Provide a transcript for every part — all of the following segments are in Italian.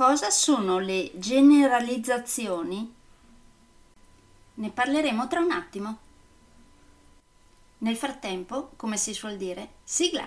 Cosa sono le generalizzazioni? Ne parleremo tra un attimo. Nel frattempo, come si suol dire, sigla!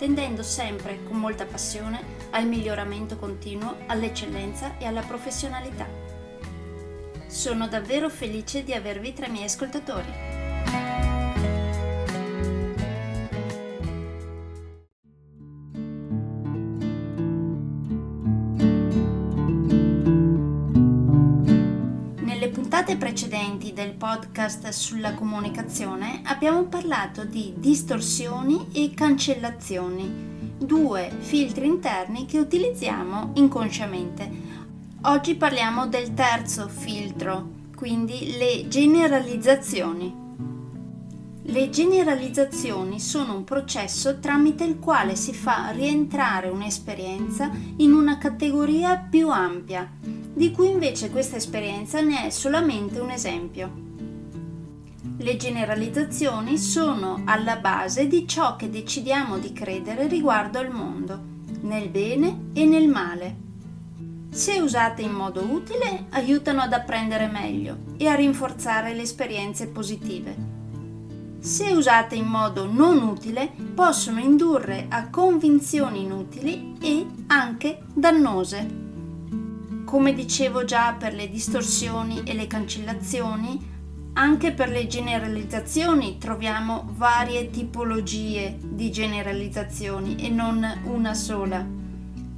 tendendo sempre con molta passione al miglioramento continuo, all'eccellenza e alla professionalità. Sono davvero felice di avervi tra i miei ascoltatori. Puntate precedenti del podcast sulla comunicazione abbiamo parlato di distorsioni e cancellazioni, due filtri interni che utilizziamo inconsciamente. Oggi parliamo del terzo filtro, quindi le generalizzazioni. Le generalizzazioni sono un processo tramite il quale si fa rientrare un'esperienza in una categoria più ampia di cui invece questa esperienza ne è solamente un esempio. Le generalizzazioni sono alla base di ciò che decidiamo di credere riguardo al mondo, nel bene e nel male. Se usate in modo utile, aiutano ad apprendere meglio e a rinforzare le esperienze positive. Se usate in modo non utile, possono indurre a convinzioni inutili e anche dannose. Come dicevo già per le distorsioni e le cancellazioni, anche per le generalizzazioni troviamo varie tipologie di generalizzazioni e non una sola.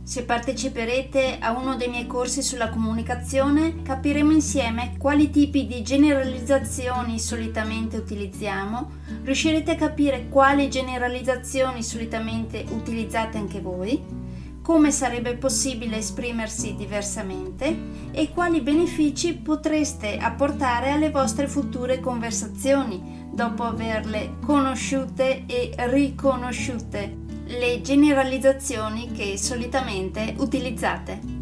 Se parteciperete a uno dei miei corsi sulla comunicazione capiremo insieme quali tipi di generalizzazioni solitamente utilizziamo, riuscirete a capire quali generalizzazioni solitamente utilizzate anche voi come sarebbe possibile esprimersi diversamente e quali benefici potreste apportare alle vostre future conversazioni dopo averle conosciute e riconosciute, le generalizzazioni che solitamente utilizzate.